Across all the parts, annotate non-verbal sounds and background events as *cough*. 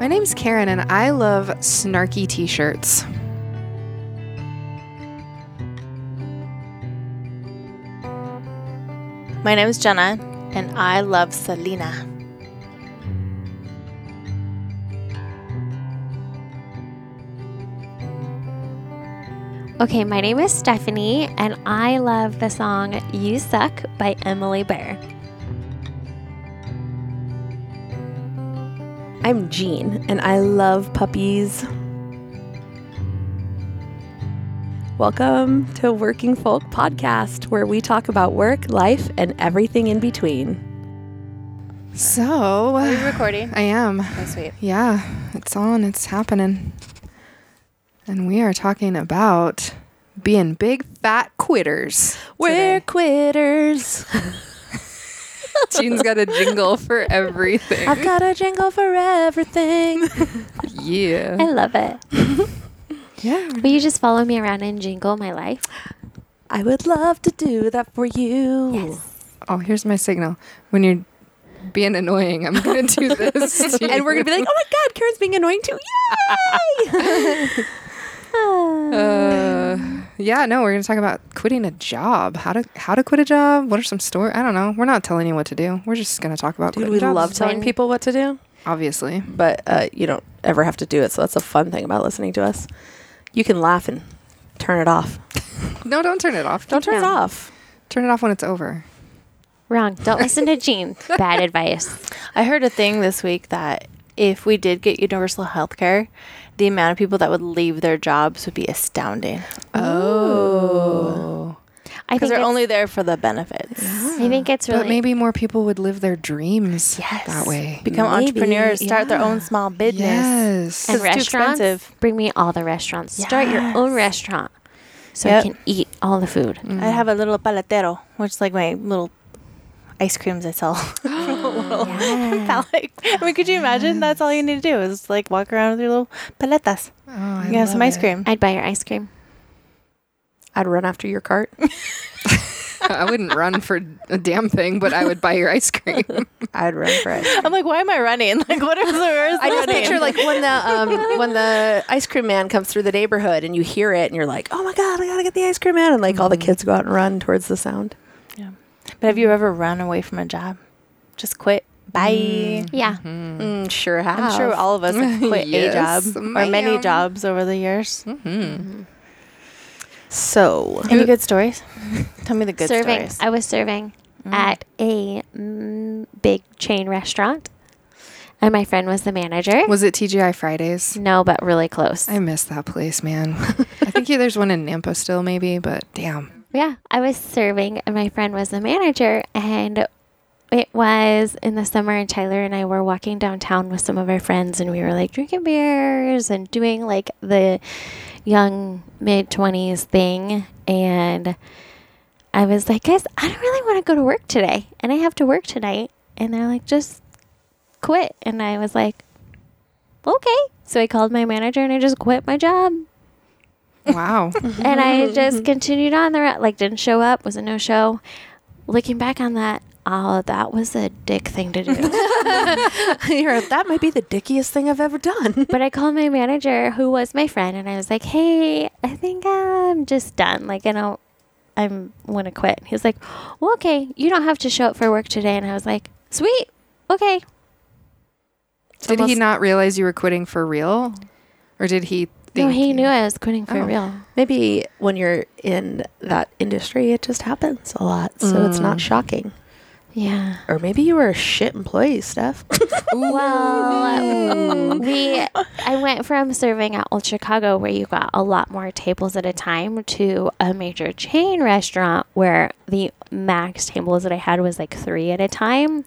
My name's Karen, and I love snarky t shirts. My name is Jenna, and I love Selena. Okay, my name is Stephanie, and I love the song You Suck by Emily Bear. I'm Jean, and I love puppies. Welcome to Working Folk Podcast, where we talk about work, life, and everything in between. So, Are you recording? I am. Oh, sweet. Yeah, it's on, it's happening. And we are talking about being big fat quitters. We're quitters. *laughs* *laughs* Jean's got a jingle for everything. I've got a jingle for everything. *laughs* yeah. I love it. *laughs* Yeah. Will you just follow me around and jingle my life? I would love to do that for you. Yes. Oh, here's my signal. When you're being annoying, I'm going to do this. And we're going to be like, oh my God, Karen's being annoying too. Yay! Uh, yeah, no, we're gonna talk about quitting a job. How to how to quit a job? What are some stories? I don't know. We're not telling you what to do. We're just gonna talk about Dude, quitting we jobs. love telling When- people what to do, Obviously, but uh, you don't ever have to do it. So that's a fun thing about listening to us. You can laugh and turn it off. *laughs* no, don't turn it off. Don't turn it off. turn it off when it's over. Wrong. Don't listen to Jean. *laughs* Bad advice. I heard a thing this week that if we did get universal health care, the amount of people that would leave their jobs would be astounding. Oh, I Because think they're it's, only there for the benefits. I think it's really but maybe more people would live their dreams Yes. that way. Become Maybe, entrepreneurs, start their own small business. Yes. and it's too restaurants. expensive. Bring me all the restaurants. Start your own Yes. restaurant so Yep. I can eat all the food. I have a little paletero, which is like my little ice creams I sell. *gasps* *laughs* *laughs* Yeah. palette. I mean, could you imagine? That's all you need to do is like walk around with your little paletas. Oh, I You have some love ice it. cream. I'd buy your ice cream. I'd run after your cart. *laughs* I wouldn't run for a damn thing, but I would buy your ice cream. *laughs* I'd run for it. I'm like, why am I running? Like, what is the worst? I just running? picture like when the um, when the ice cream man comes through the neighborhood and you hear it and you're like, oh my god, I gotta get the ice cream man, and like all the kids go out and run towards the sound. Yeah. But have you ever run away from a job? Just quit. Bye. Yeah. Mm, sure have. I'm sure all of us have *laughs* quit Yes, a job or many jobs over the years. hmm So Any good stories? *laughs* Tell me the good serving. stories. I was serving Mm. at a mm, big chain restaurant, and my friend was the manager. Was it TGI Fridays? no, but really close. I miss that place, man. *laughs* I think yeah, there's one in Nampa still, maybe, but damn. yeah, I was serving, and my friend was the manager, and it was in the summer, and Tyler and I were walking downtown with some of our friends, and we were like drinking beers and doing like the young mid twenties thing, and I was like, guys, I don't really want to go to work today, and I have to work tonight, and they're like, just quit, and I was like, okay. So I called my manager, and I just quit my job Wow. *laughs* and I just *laughs* continued on the route. Like, didn't show up, was a no show. Looking back on that, oh, that was a dick thing to do. *laughs* That might be the dickiest thing I've ever done. *laughs* but I called my manager, who was my friend, and I was like, hey, I think I'm just done. Like, I don't, I'm want to quit. He was like, well, okay, you don't have to show up for work today. And I was like, sweet, okay. Did he not realize you were quitting for real? Or did he think No, he you- knew I was quitting for Oh. real. Maybe when you're in that industry, it just happens a lot, so it's not Mm. shocking. Yeah. Or maybe you were a shit employee, Steph. *laughs* Well, we I went from serving at Old Chicago where you got a lot more tables at a time to a major chain restaurant where the max tables that I had was like 3 at a time.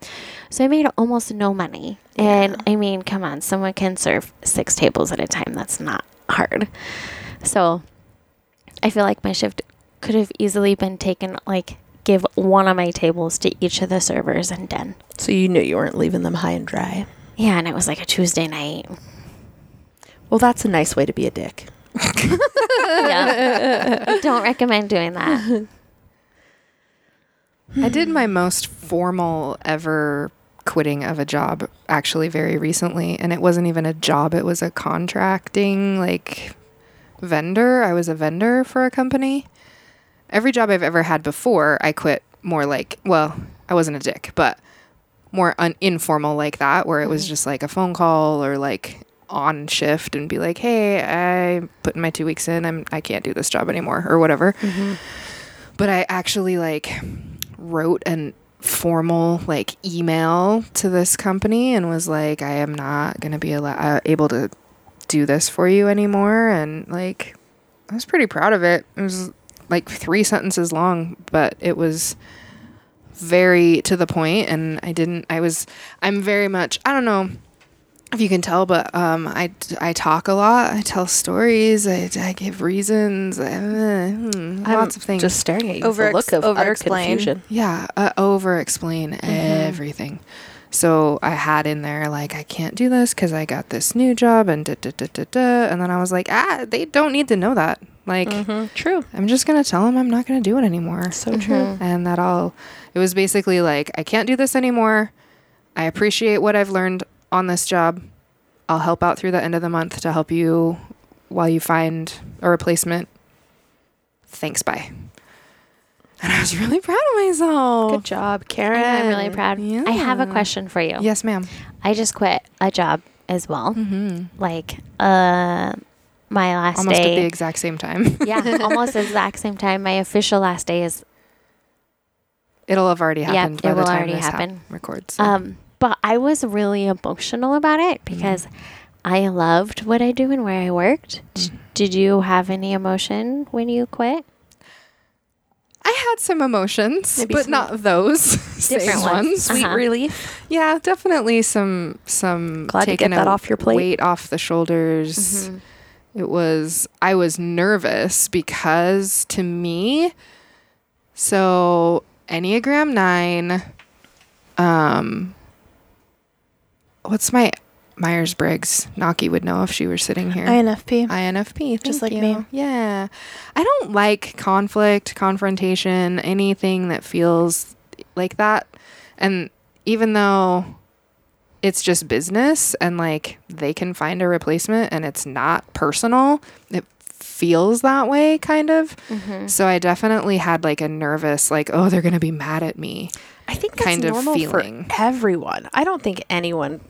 So I made almost no money. And I mean, come on, someone can serve 6 tables at a time. That's not hard. So I feel like my shift could have easily been taken like give one of my tables to each of the servers and done. so you knew you weren't leaving them high and dry. Yeah, and it was like a Tuesday night. Well, that's a nice way to be a dick. *laughs* yeah. I don't recommend doing that. I did my most formal ever quitting of a job actually very recently and it wasn't even a job it was a contracting like vendor i was a vendor for a company every job i've ever had before i quit more like well i wasn't a dick but more un- informal like that where it was just like a phone call or like on shift and be like hey i put my two weeks in. I'm i can't do this job anymore or whatever. But i actually like wrote an formal like email to this company and was like i am not going to be al- uh, able to do this for you anymore and like i was pretty proud of it. It was like three sentences long but it was very to the point and i didn't i was i'm very much i don't know if you can tell but um i i talk a lot i tell stories i, I give reasons uh, hmm, lots of things Just staring at you Over- with look of utter over-explain. confusion. yeah, uh, over explain everything. So I had in there like I can't do this because I got this new job and da da da da da, and then I was like, ah, they don't need to know that. Like True. I'm just gonna tell them I'm not gonna do it anymore. So true. and that I'll. It was basically like I can't do this anymore. I appreciate what I've learned on this job. I'll help out through the end of the month to help you while you find a replacement. Thanks, bye. And I was really proud of myself. Good job, Karen. I'm really proud. Yeah. I have a question for you. Yes, ma'am. I just quit a job as well. Mm-hmm. Like, uh, my last day. Almost at the exact same time. *laughs* yeah, *laughs* almost exact same time. My official last day is It'll have already Yep, happened it by the will time already this hap- happen. records. so. Um, but I was really emotional about it Mm-hmm. because I loved what I do and where I worked. Mm. Did you have any emotion when you quit? I had some emotions, Maybe but some not those *laughs* same ones. ones. Sweet Uh-huh. relief. Yeah, definitely some some Glad to taking get that a off your plate. weight off the shoulders. It was I was nervous because to me, so Enneagram nine, um, what's my Myers Briggs? Naki would know if she were sitting here. INFP. INFP, Just like you. me. Yeah. I don't like conflict, confrontation, anything that feels like that. And even though it's just business and like they can find a replacement and it's not personal, it feels that way kind of. Mm-hmm. So I definitely had like a nervous like oh they're going to be mad at me. I think that's kind of normal feeling. for everyone. I don't think anyone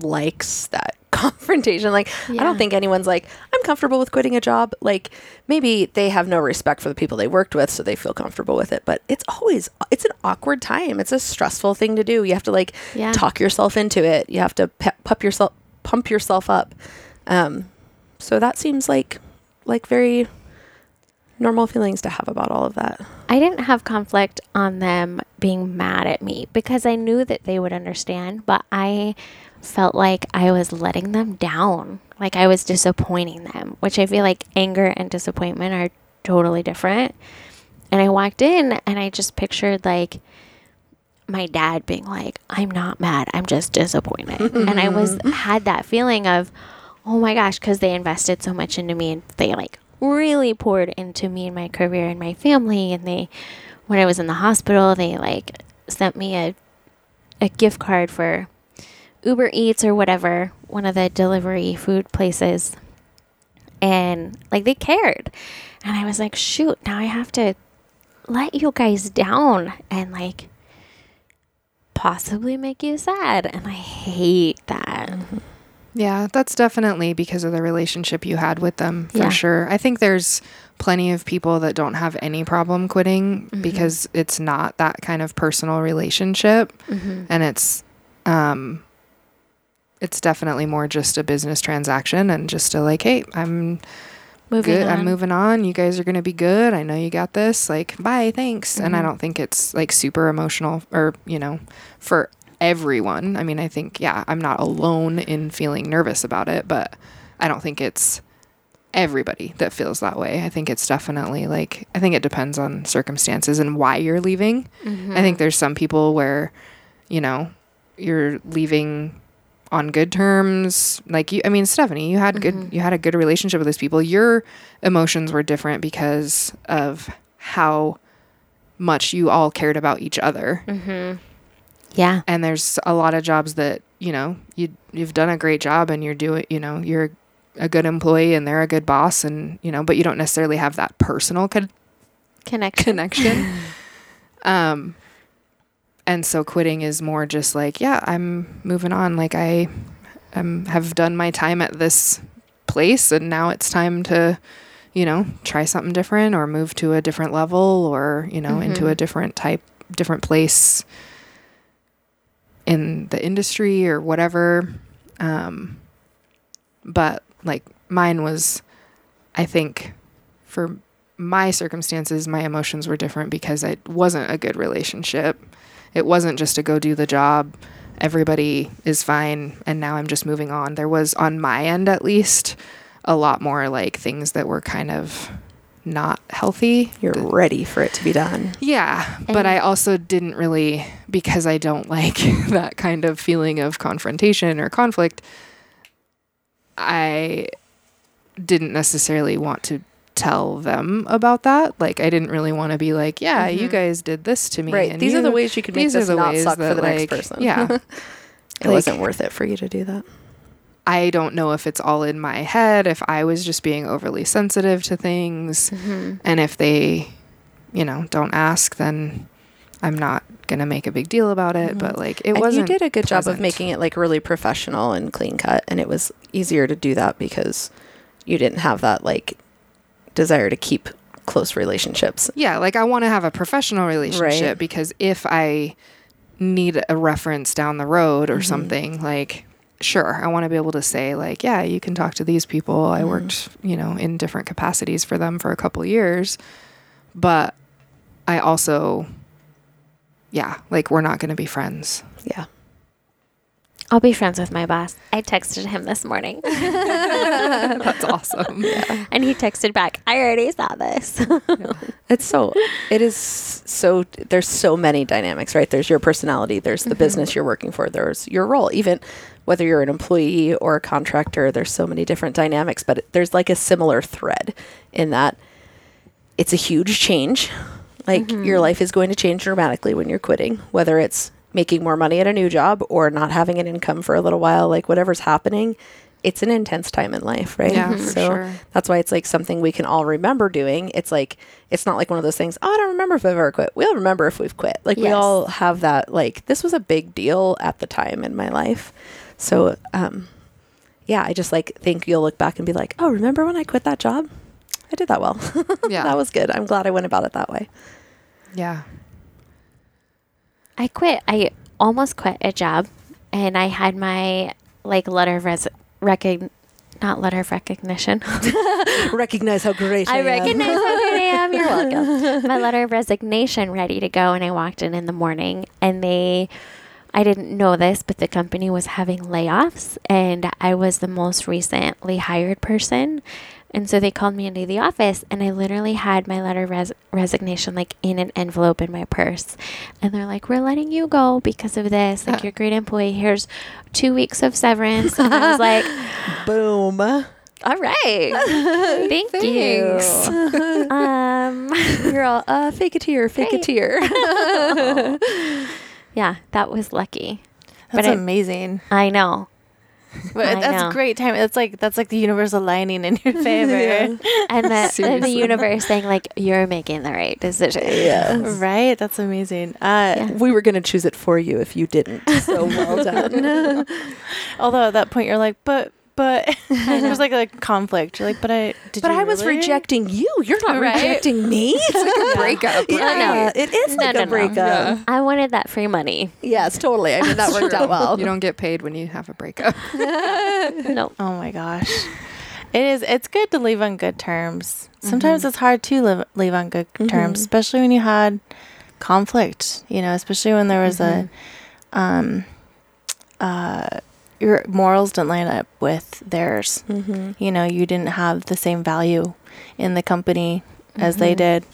likes that *laughs* confrontation. Like, I don't think anyone's like, I'm comfortable with quitting a job. Like, maybe they have no respect for the people they worked with, so they feel comfortable with it. But it's always, it's an awkward time. It's a stressful thing to do. You have to like Yeah. talk yourself into it. You have to pe- pump yourself, pump yourself up. Um, so that seems like, like very normal feelings to have about all of that. I didn't have conflict on them being mad at me because I knew that they would understand, but I felt like I was letting them down. Like I was disappointing them, which I feel like anger and disappointment are totally different. And I walked in and I just pictured like my dad being like, I'm not mad, I'm just disappointed. and I was *laughs* had that feeling of, oh my gosh, because they invested so much into me and they like really poured into me and my career and my family. And they, when I was in the hospital, they like sent me a, a gift card for Uber Eats or whatever, one of the delivery food places. And like they cared. And I was like, shoot, now I have to let you guys down and like possibly make you sad. And I hate that. Yeah, that's definitely because of the relationship you had with them for Yeah. sure. I think there's plenty of people that don't have any problem quitting Mm-hmm. because it's not that kind of personal relationship Mm-hmm. and it's um it's definitely more just a business transaction and just a like, hey, I'm Moving good. I'm on. moving on. You guys are going to be good. I know you got this. Like, bye, thanks. And I Mhm. don't think it's like super emotional or, you know, for everyone. I mean, I think, yeah, I'm not alone in feeling nervous about it, but I don't think it's everybody that feels that way. I think it's definitely like, I think it depends on circumstances and why you're leaving. Mm-hmm. I think there's some people where, you know, you're leaving on good terms. Like you, I mean, Stephanie, you had good, you had a good relationship with those people. Your emotions were different because of how much you all cared about each other. Mm-hmm. Yeah. and there's a lot of jobs that you know you you've done a great job and you're doing you know you're a good employee and they're a good boss and you know but you don't necessarily have that personal con- Connection. connection *laughs* um and so quitting is more just like yeah i'm moving on. Like i um, have done my time at this place and now it's time to you know try something different or move to a different level or you know into a different type different place in the industry or whatever. Um but like mine was i think for my circumstances my emotions were different because it wasn't a good relationship it wasn't just to go do the job everybody is fine and now i'm just moving on there was on my end at least a lot more like things that were kind of not healthy You're ready for it to be done. yeah, but I also didn't really because I don't like *laughs* that kind of feeling of confrontation or conflict. I didn't necessarily want to tell them about that. Like I didn't really want to be like, yeah, you guys did this to me. Mm-hmm. Right. and These are the ways you could make these are this the not ways suck for that, the next person. Yeah. *laughs* it Like- wasn't worth it for you to do that. I don't know if it's all in my head, if I was just being overly sensitive to things. Mm-hmm. And if they, you know, don't ask, then I'm not going to make a big deal about it. But like, it and wasn't. you did a good job of making it like really professional and clean cut, and it was easier to do that because you didn't have that like desire to keep close relationships. Yeah, like I want to have a professional relationship Right. because if I need a reference down the road Mm-hmm. or something, like sure, I want to be able to say like, yeah, you can talk to these people. I Mm-hmm. worked, you know, in different capacities for them for a couple years, but I also yeah, like we're not going to be friends. Yeah. I'll be friends with my boss. I texted him this morning *laughs* *laughs* That's awesome. and he texted back, I already saw this. *laughs* It's so it is so there's so many dynamics, right? There's your personality, there's the mm-hmm. business you're working for, there's your role. Even whether you're an employee or a contractor, there's so many different dynamics, but there's like a similar thread in that it's a huge change. Like your mm-hmm. life is going to change dramatically when you're quitting, whether it's making more money at a new job or not having an income for a little while, like whatever's happening, it's an intense time in life, right? Yeah, *laughs* for so sure. that's why it's like something we can all remember doing. It's like it's not like one of those things. Oh, I don't remember if I've ever quit. We'll remember if we've quit. Like we all have that. Like this was a big deal at the time in my life. So, um, yeah, I just like think you'll look back and be like, oh, remember when I quit that job? I did that well. *laughs* Yeah. that was good. I'm glad I went about it that way. yeah. I quit. I almost quit a job and I had my like letter of res- recogn not letter of recognition. *laughs* Recognize how great I, I am. recognize how good I am. You're welcome. *laughs* My letter of resignation ready to go, and I walked in in the morning, and they, I didn't know this, but the company was having layoffs, and I was the most recently hired person. And so they called me into the office, and I literally had my letter of res- resignation like in an envelope in my purse. And they're like, "We're letting you go because of this. Like, you're a great employee. Here's two weeks of severance." And I was like, *laughs* Boom. "All right, *laughs* thank you." *laughs* Um, You're all uh, fake it here, fake it Great. here. yeah, that was lucky. That's But I- amazing. I know. *laughs* But I that's know. great time. That's like that's like the universe aligning in your *laughs* favor. And the, and the universe saying like you're making the right decision. Yes. Right? That's amazing. Uh, Yeah. We were going to choose it for you if you didn't. So well *laughs* done. Although at that point you're like, but but *laughs* there's *laughs* like a conflict. You're like, but I did but you I was really? rejecting you. You're not Right? rejecting me. *laughs* It's like a breakup. yeah, right? it is No, like no, a no. breakup. Yeah. I wanted that free money. Yes, totally. I mean, that worked out well. You don't get paid when you have a breakup. No. Oh my gosh. It is it's good to leave on good terms. Sometimes it's hard to live leave on good terms, especially when you had conflict, you know, especially when there was a um uh your morals didn't line up with theirs. Mm-hmm. You know, you didn't have the same value in the company as they did.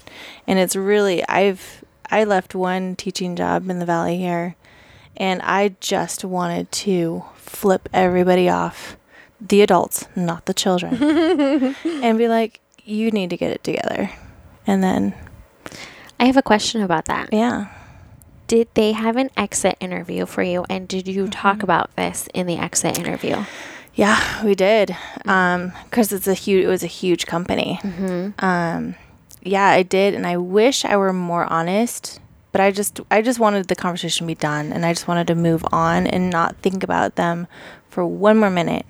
And it's really I've I left one teaching job in the valley here and I just wanted to flip everybody off, the adults, not the children, *laughs* and be like, you need to get it together. And then, I have a question about that. yeah. Did they have an exit interview for you? And did you talk about this in the exit interview? Yeah, we did. Um, cause it's a huge, it was a huge company. Um, yeah, I did. And I wish I were more honest, but I just, I just wanted the conversation to be done and I just wanted to move on and not think about them for one more minute.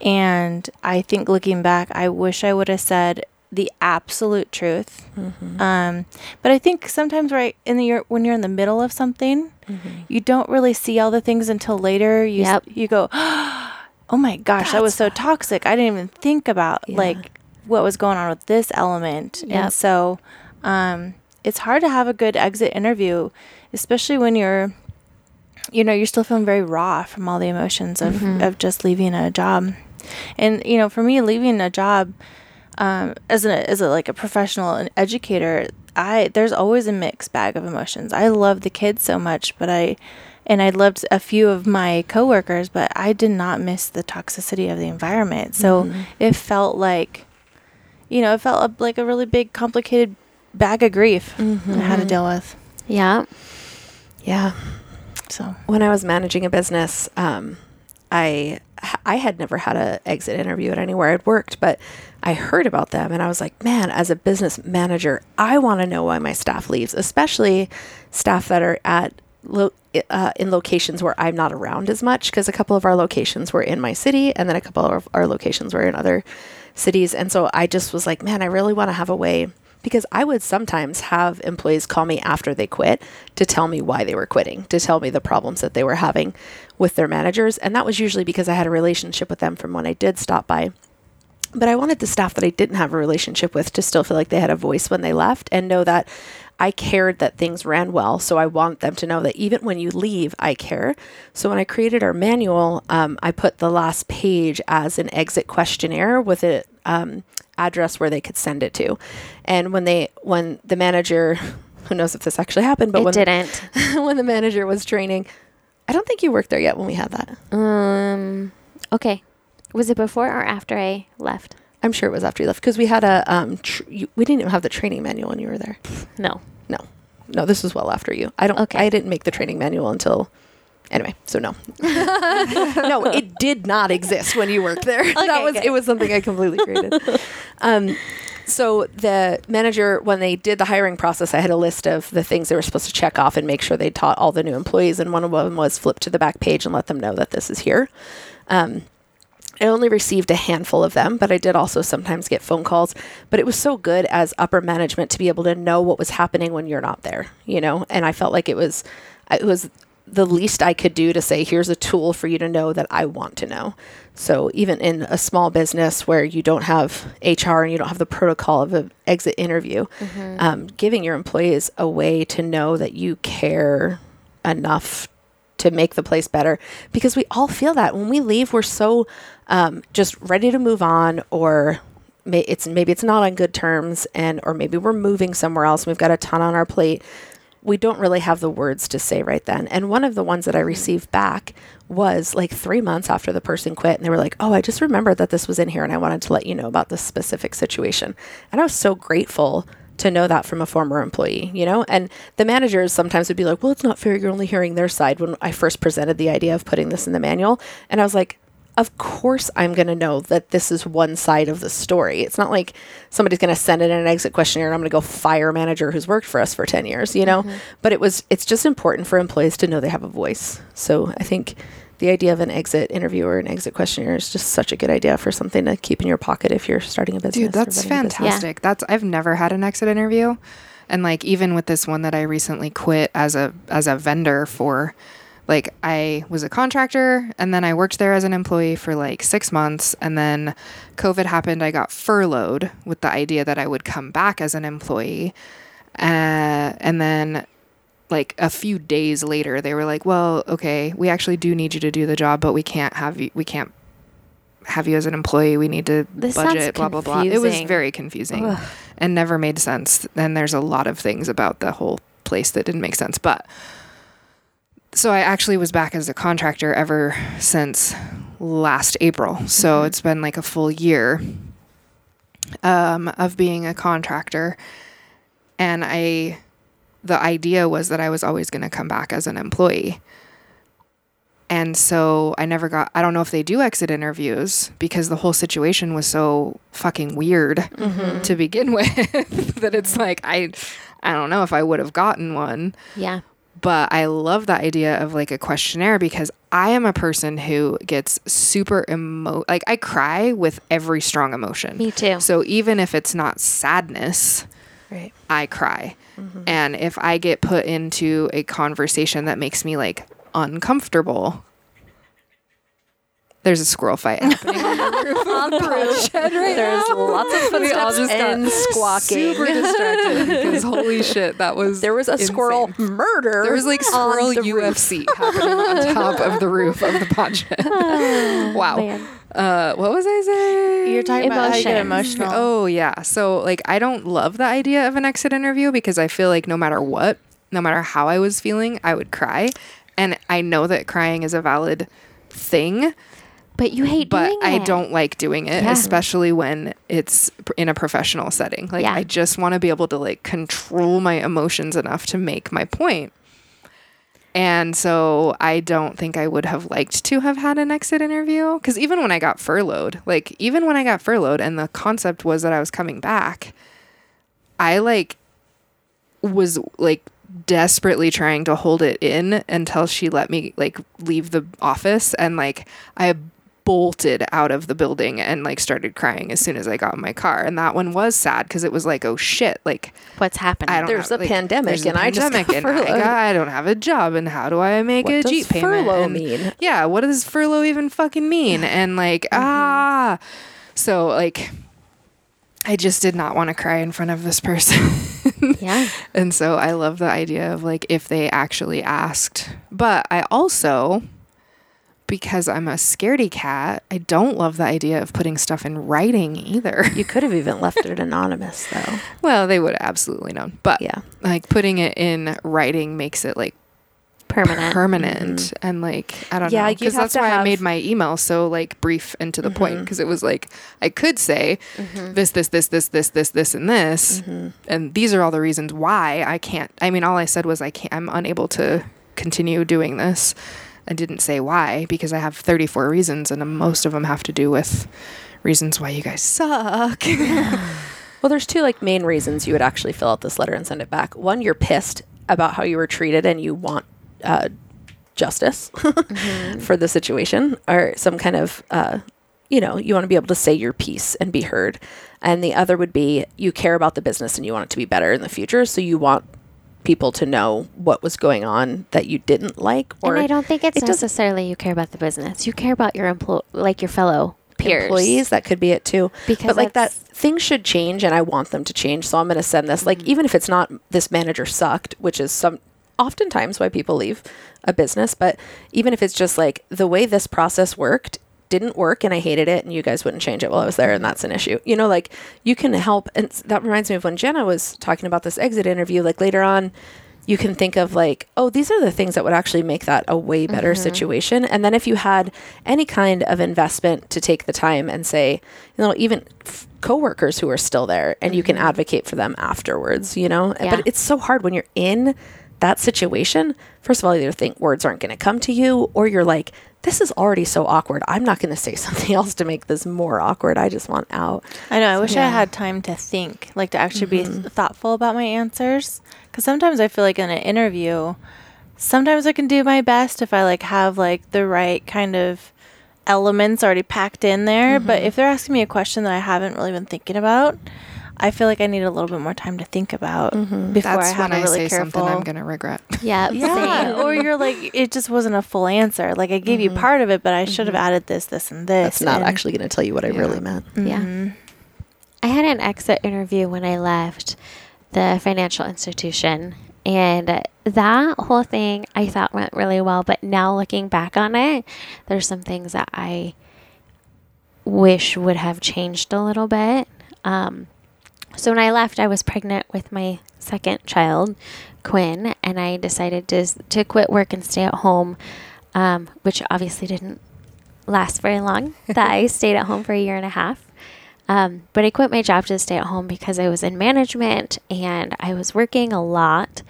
And I think looking back, I wish I would have said the absolute truth. Um, but I think sometimes right in the year, when you're in the middle of something, you don't really see all the things until later. You, s- you go, *gasps* oh my gosh, that was so toxic. I didn't even think about Yeah. like what was going on with this element. Yep. And so um, it's hard to have a good exit interview, especially when you're, you know, you're still feeling very raw from all the emotions of, of just leaving a job. And, you know, for me, leaving a job um, as a, as a, like a professional and educator, I, there's always a mixed bag of emotions. I love the kids so much, but I, and I loved a few of my coworkers, but I did not miss the toxicity of the environment. So it felt like, you know, it felt like a really big, complicated bag of grief I had to deal with. Yeah. Yeah. So when I was managing a business, um, I I had never had an exit interview at anywhere I'd worked, but I heard about them and I was like, man, as a business manager, I want to know why my staff leaves, especially staff that are at lo- uh, in locations where I'm not around as much because a couple of our locations were in my city and then a couple of our locations were in other cities. And so I just was like, man, I really want to have a way because I would sometimes have employees call me after they quit to tell me why they were quitting, to tell me the problems that they were having with their managers. And that was usually because I had a relationship with them from when I did stop by. But I wanted the staff that I didn't have a relationship with to still feel like they had a voice when they left and know that I cared that things ran well. So I want them to know that even when you leave, I care. So when I created our manual, um, I put the last page as an exit questionnaire with a um, address where they could send it to. And when they, when the manager, *laughs* who knows if this actually happened, but it when didn't. *laughs* when the manager was training, I don't think you worked there yet when we had that. Um. Okay. Was it before or after I left? I'm sure it was after you left because we had a um. Tr- you, we didn't even have the training manual when you were there. No. No, no, this was well after you. I don't. Okay. I didn't make the training manual until. Anyway, so no, *laughs* no, it did not exist when you worked there. that was good. it was something I completely created. um, so the manager, when they did the hiring process, I had a list of the things they were supposed to check off and make sure they taught all the new employees, and one of them was flip to the back page and let them know that this is here. Um, I only received a handful of them, but I did also sometimes get phone calls. But it was so good as upper management to be able to know what was happening when you're not there, you know. And I felt like it was, it was the least I could do to say, here's a tool for you to know that I want to know. So even in a small business where you don't have HR and you don't have the protocol of an exit interview, um, giving your employees a way to know that you care enough to make the place better. Because we all feel that. When we leave we're so um, just ready to move on or may, it's maybe it's not on good terms and or maybe we're moving somewhere else and we've got a ton on our plate we don't really have the words to say right then and one of the ones that i mm. received back was like three months after the person quit and they were like oh i just remembered that this was in here and i wanted to let you know about this specific situation and i was so grateful to know that from a former employee, you know? And the managers sometimes would be like, well, it's not fair. You're only hearing their side when I first presented the idea of putting this in the manual. And I was like, of course I'm going to know that this is one side of the story. It's not like somebody's going to send in an exit questionnaire and I'm going to go fire a manager who's worked for us for 10 years, you know? Mm-hmm. But it was, it's just important for employees to know they have a voice. So I think the idea of an exit interview or an exit questionnaire is just such a good idea for something to keep in your pocket if you're starting a business. Dude, that's running a business. fantastic. That's I've never had an exit interview. And like even with this one that I recently quit as a as a vendor for like I was a contractor and then I worked there as an employee for like 6 months and then COVID happened I got furloughed with the idea that I would come back as an employee. Uh, and then like a few days later they were like, "Well, okay, we actually do need you to do the job, but we can't have you we can't have you as an employee. We need to This budget, blah blah blah." It was very confusing Ugh. and never made sense. And there's a lot of things about the whole place that didn't make sense. But so I actually was back as a contractor ever since last April. So it's been like a full year um, of being a contractor. And I the idea was that I was always going to come back as an employee. And so I never got, I don't know if they do exit interviews because the whole situation was so fucking weird Mm-hmm. to begin *laughs* with that it's like, I, I don't know if I would have gotten one Yeah. But I love the idea of like a questionnaire because I am a person who gets super emo like I cry with every strong emotion. Me too. So even if it's not sadness, Right. I cry. Mm-hmm. And if I get put into a conversation that makes me like uncomfortable, there's a squirrel fight happening on the *laughs* roof of the roof shed right There's now. lots of We all footsteps just got and squawking. Super distracted because holy *laughs* shit, that was There was a squirrel murder. There was like on squirrel the roof. UFC happening on top of the roof of the *laughs* pod shed. wow. Man. Uh, what was I saying? You're talking about how you get Emotions. emotional. Oh yeah. So like I don't love the idea of an exit interview because I feel like no matter what, no matter how I was feeling, I would cry. And I know that crying is a valid thing, But you hate but I it. don't like doing it, Yeah. especially when it's in a professional setting. Like Yeah. I just want to be able to like control my emotions enough to make my point. And so I don't think I would have liked to have had an exit interview because even when I got furloughed, like even when I got furloughed and the concept was that I was coming back, I like was like desperately trying to hold it in until she let me like leave the office and like I bolted out of the building and like started crying as soon as I got in my car and that one was sad because it was like oh shit like What's happening? I don't There's have, a like, pandemic there's a and I just got and I, furloughed. got- I don't have a job and how do I make What a does Jeep payment furlough and- mean? yeah what does furlough even fucking mean and like ah so like I just did not want to cry in front of this person *laughs* yeah. and so I love the idea of like if they actually asked. But I also, because I'm a scaredy cat, I don't love the idea of putting stuff in writing either. *laughs* You could have even left it *laughs* anonymous, though. well, they would have absolutely known. But Yeah. like putting it in writing makes it like Permanent. permanent mm-hmm. and like I don't Yeah, know because that's why I made my email so like brief and to the point mm-hmm. because it was like I could say mm-hmm. this this this this this this this and this and these are all the reasons why I can't I mean all I said was I can't I'm unable to continue doing this I didn't say why because I have 34 reasons and most of them have to do with reasons why you guys suck *laughs* Well, there's two like main reasons you would actually fill out this letter and send it back. One, you're pissed about how you were treated and you want uh, justice *laughs* for the situation or some kind of, uh, you know, you want to be able to say your piece and be heard. And the other would be you care about the business and you want it to be better in the future. So you want people to know what was going on that you didn't like or and I don't think it's it necessarily you care about the business. You care about your employ, like your fellow peers. employees that could be it too Because but like that things should change and i want them to change so i'm going to send this like mm-hmm. even if it's not this manager sucked which is some oftentimes why people leave a business but even if it's just like the way this process worked didn't work and i hated it and you guys wouldn't change it while i was there and that's an issue you know like you can help and that reminds me of when jenna was talking about this exit interview like later on you can think of like, oh, these are the things that would actually make that a way better mm-hmm. situation. And then if you had any kind of investment to take the time and say, you know, even f- coworkers who are still there, and you can mm-hmm. advocate for them afterwards, you know. Yeah. But it's so hard when you're in that situation. First of all, you either think words aren't going to come to you, or you're like, this is already so awkward. I'm not going to say *laughs* something else to make this more awkward. I just want out. I know. I wish I had time to think, like to actually be mm-hmm. thoughtful about my answers. Because sometimes I feel like in an interview, sometimes I can do my best if I like have like the right kind of elements already packed in there. But mm-hmm. if they're asking me a question that I haven't really been thinking about, I feel like I need a little bit more time to think about mm-hmm. before That's I have when a I really say careful. something I'm going to regret. *laughs* Yeah. yeah, or you're like, it just wasn't a full answer. Like I gave you mm-hmm. part of it, but I should have mm-hmm. added this, this, and this. That's not and- actually going to tell you what I really meant. Yeah. I had an exit interview when I left the financial institution. And that whole thing I thought went really well. But now looking back on it, there's some things that I wish would have changed a little bit. Um, so when I left, I was pregnant with my second child, Quinn, and I decided to to quit work and stay at home, um, which obviously didn't last very long. *laughs* that I stayed at home for a year and a half. Um, but I quit my job to stay at home because I was in management and I was working a lot.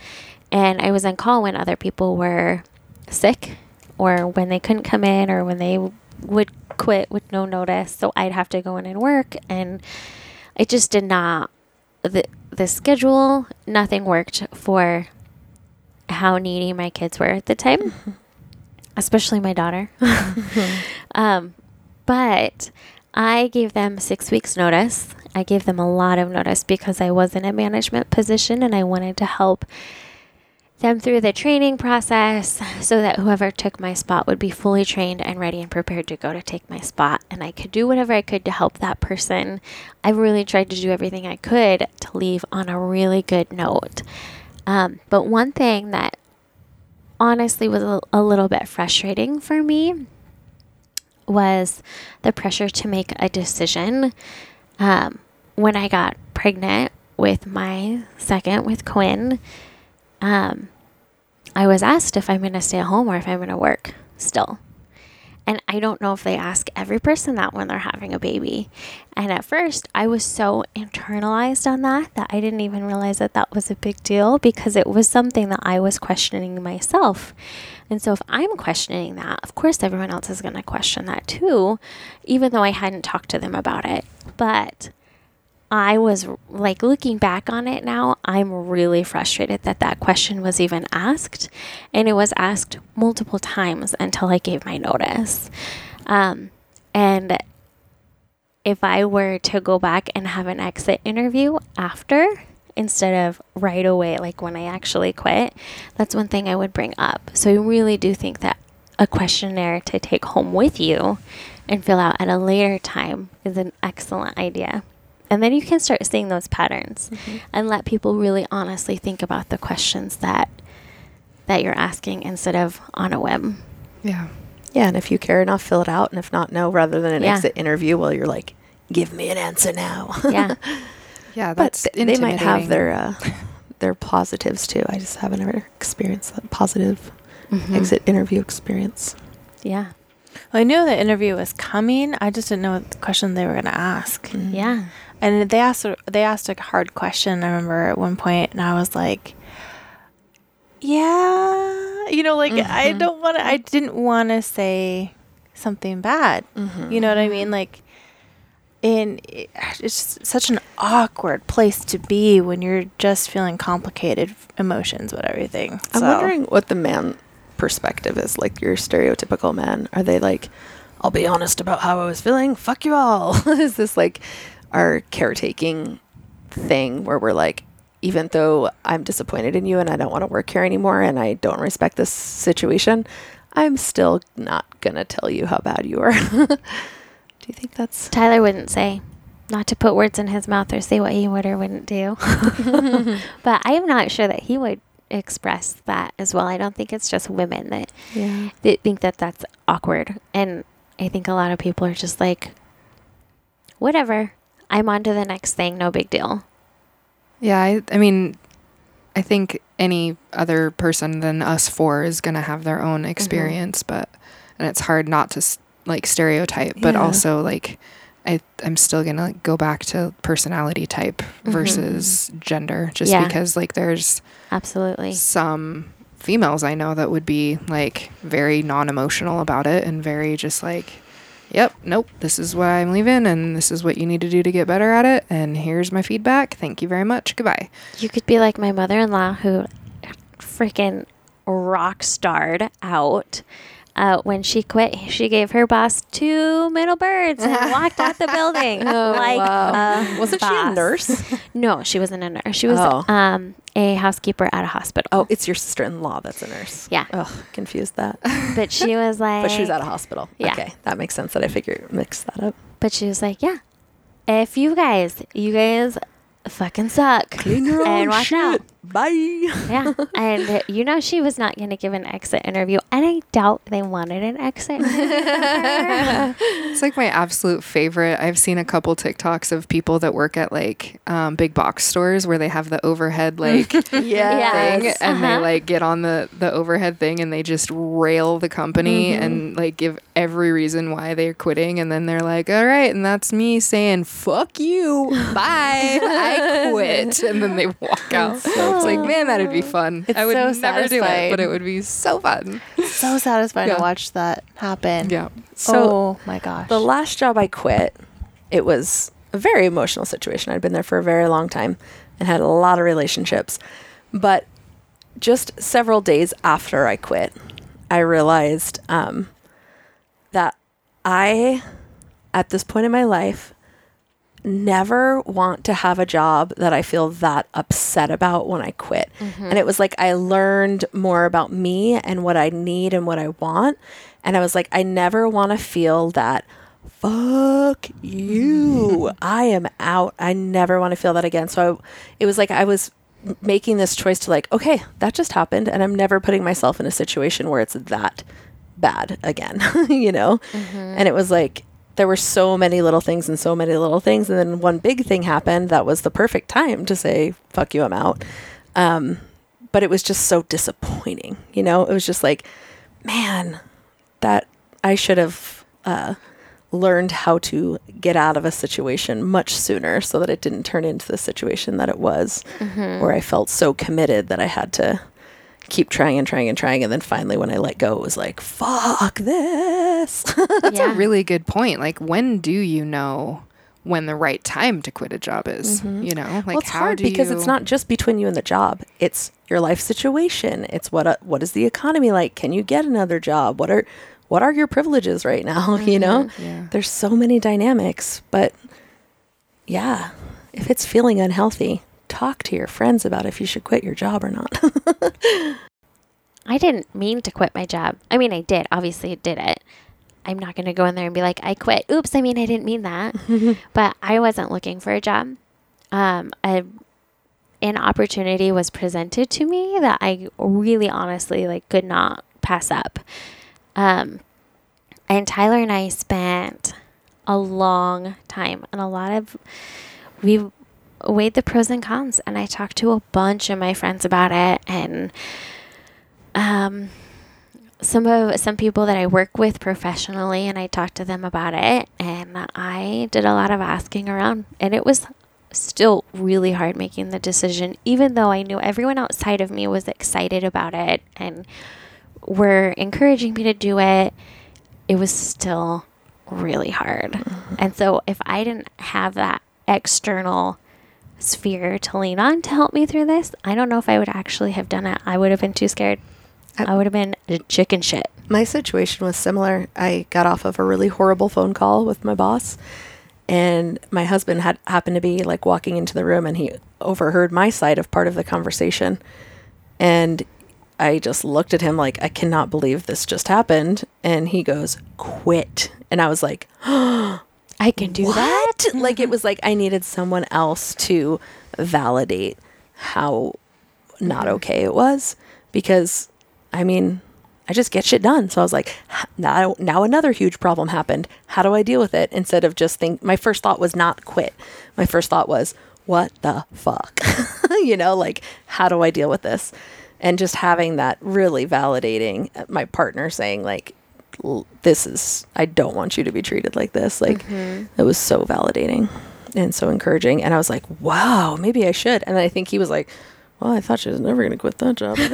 And I was on call when other people were sick or when they couldn't come in or when they w- would quit with no notice. So I'd have to go in and work. And it just did not, the, the schedule, nothing worked for how needy my kids were at the time, *laughs* especially my daughter. *laughs* um, but I gave them six weeks' notice. I gave them a lot of notice because I was in a management position and I wanted to help them through the training process so that whoever took my spot would be fully trained and ready and prepared to go to take my spot. And I could do whatever I could to help that person. I really tried to do everything I could to leave on a really good note. Um, but one thing that honestly was a, a little bit frustrating for me was the pressure to make a decision. Um, when I got pregnant with my second, with Quinn, um, I was asked if I'm going to stay at home or if I'm going to work still. And I don't know if they ask every person that when they're having a baby. And at first, I was so internalized on that that I didn't even realize that that was a big deal because it was something that I was questioning myself. And so, if I'm questioning that, of course, everyone else is going to question that too, even though I hadn't talked to them about it. But I was like looking back on it now, I'm really frustrated that that question was even asked. And it was asked multiple times until I gave my notice. Um, and if I were to go back and have an exit interview after, instead of right away, like when I actually quit, that's one thing I would bring up. So I really do think that a questionnaire to take home with you and fill out at a later time is an excellent idea. And then you can start seeing those patterns Mm-hmm. and let people really honestly think about the questions that that you're asking instead of on a whim. Yeah. Yeah, and if you care enough, fill it out, and if not, no. Rather than an Yeah. exit interview, well, you're like, give me an answer now. Yeah. *laughs* Yeah. but th- they might have their uh, their positives too. I just haven't ever experienced that positive Mhm. exit interview experience. Yeah. Well, I knew the interview was coming. I just didn't know what question they were going to ask. Mm-hmm. Yeah. And they asked a- they asked a hard question. I remember at one point, and I was like, "Yeah, you know, like I mm-hmm. don't want to. I didn't want to say something bad. You know what I mean? Mm-hmm. Like, and it, it's such an awkward place to be when you're just feeling complicated emotions with everything. I'm wondering what the man perspective is. Like your stereotypical man, are they like, "I'll be honest about how I was feeling. Fuck you all." *laughs* is this like our caretaking thing where we're like, even though I'm disappointed in you and I don't want to work here anymore and I don't respect this situation, I'm still not gonna tell you how bad you are. *laughs* Do you think that's Tyler wouldn't say, not to put words in his mouth or say what he would or wouldn't do. *laughs* *laughs* but I am not sure that he would express that as well. I don't think it's just women that, yeah? that think that that's awkward. And I think a lot of people are just like, whatever. I'm on to the next thing. No big deal. Yeah, I, I mean, I think any other person than us four is going to have their own mm-hmm. experience, but and it's hard not to s- like stereotype, but Yeah. also like I I'm still going to like, go back to personality type mm-hmm. versus gender just Yeah. because like there's Absolutely. some females I know that would be like very non-emotional about it and very just like yep, nope, this is why I'm leaving and this is what you need to do to get better at it and here's my feedback. Thank you very much. Goodbye. You could be like my mother in law who freaking rock starred out. Uh, when she quit, she gave her boss two middle birds and *laughs* walked out the building *laughs* like a Wasn't she a nurse? *laughs* No, she wasn't a nurse. She was Oh. um, a housekeeper at a hospital. Oh, it's your sister-in-law that's a nurse. Yeah. Ugh, confused that. but she was like, But she was at a hospital. Yeah. Okay, that makes sense. That I figure mix that up. But she was like, yeah, if you guys, you guys fucking suck, Clean your and watch shit, out. Bye. Yeah. and you know she was not going to give an exit interview. And I doubt they wanted an exit interview. It's like my absolute favorite. I've seen a couple TikToks of people that work at like um, big box stores where they have the overhead like *laughs* Yeah. thing and they Uh-huh. like get on the the overhead thing and they just rail the company and like give every reason why they're quitting and then they're like all right and that's me saying fuck you bye I quit *laughs* and then they walk out so it's like man that'd be fun It's I would so never do it satisfying. but it would be so fun So satisfying Yeah. to watch that happen. yeah So oh my gosh. the last job I quit, it was a very emotional situation. I'd been there for a very long time and had a lot of relationships. But just several days after I quit, I realized um, that I, at this point in my life, never want to have a job that I feel that upset about when I quit. And it mm-hmm. was like I learned more about me and what I need and what I want. And I was like, I never want to feel that, fuck you. *laughs* I am out. I never want to feel that again. So I, it was like I was making this choice to like, okay, that just happened. And I'm never putting myself in a situation where it's that bad again, *laughs* you know? Mm-hmm. And it was like, there were so many little things and so many little things. And then one big thing happened that was the perfect time to say, fuck you, I'm out. Um, but it was just so disappointing, you know? It was just like, man, that I should have uh, learned how to get out of a situation much sooner so that it didn't turn into the situation that it was, where I felt so committed that I had to keep trying and trying and trying. And then finally, when I let go, it was like, fuck this. *laughs* That's Yeah. a really good point. Like, when do you know when the right time to quit a job is? You know, like well, it's how hard do because you? it's not just between you and the job. It's your life situation. It's what uh, what is the economy like? Can you get another job? What are what are your privileges right now? *laughs* You know, Yeah. there's so many dynamics. But yeah, if it's feeling unhealthy, talk to your friends about if you should quit your job or not. *laughs* I didn't mean to quit my job. I mean, I did. Obviously, I did it. I'm not going to go in there and be like, I quit. Oops, I mean, I didn't mean that. *laughs* but I wasn't looking for a job. Um, a, an opportunity was presented to me that I really honestly like could not pass up. Um, and Tyler and I spent a long time and a lot of we weighed the pros and cons and I talked to a bunch of my friends about it and um some of some people that I work with professionally and I talked to them about it and I did a lot of asking around and it was still really hard making the decision even though I knew everyone outside of me was excited about it and were encouraging me to do it it was still really hard. And so if I didn't have that external sphere to lean on to help me through this. I don't know if I would actually have done it. I would have been too scared. I would have been chicken shit. My situation was similar. I got off of a really horrible phone call with my boss, and my husband had happened to be like walking into the room, and he overheard my side of part of the conversation, and I just looked at him like I cannot believe this just happened, and he goes, "Quit," and I was like, *gasps* oh I can do that what? Like it was like I needed someone else to validate how not okay it was because I mean, I just get shit done. So I was like, now now another huge problem happened. How do I deal with it? Instead of just think my first thought was not quit. My first thought was, what the fuck? *laughs* you know, like how do I deal with this? And just having that really validating uh, my partner saying like this is I don't want you to be treated like this. Like it was so validating and so encouraging. And I was like, wow, maybe I should. And then I think he was like, well, I thought she was never going to quit that job. *laughs*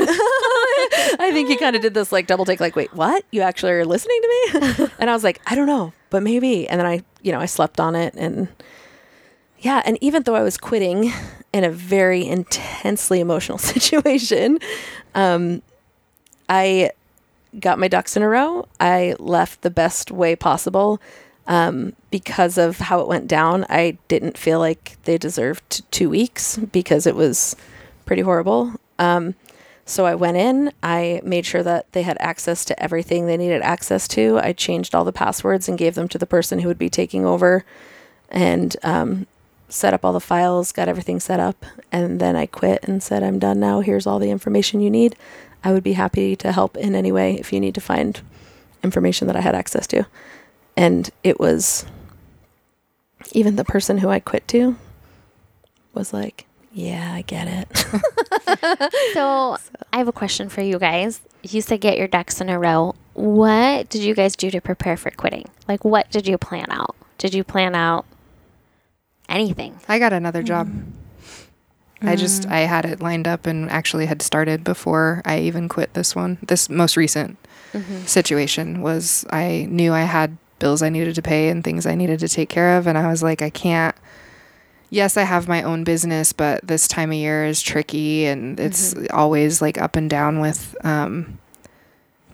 I think he kind of did this like double take, like, wait, what? You actually are listening to me? *laughs* and I was like, I don't know, but maybe. And then I, you know, I slept on it and yeah. And even though I was quitting in a very intensely emotional *laughs* situation, um, I got my ducks in a row. I left the best way possible. Um, because of how it went down, I didn't feel like they deserved two weeks because it was pretty horrible. Um, so I went in, I made sure that they had access to everything they needed access to. I changed all the passwords and gave them to the person who would be taking over. And um, set up all the files, got everything set up, and then I quit and said, I'm done now. Here's all the information you need. I would be happy to help in any way if you need to find information that I had access to. And it was even the person who I quit to was like, Yeah, I get it. *laughs* So, *laughs* I have a question for you guys. You said get your ducks in a row. What did you guys do to prepare for quitting? Like, what did you plan out? Did you plan out anything? I got another job. Mm-hmm. I just Mm. I had it lined up and actually had started before I even quit this one. This most recent situation was I knew I had bills I needed to pay and things I needed to take care of and I was like I can't Yes, I have my own business, but this time of year is tricky and it's always like up and down with um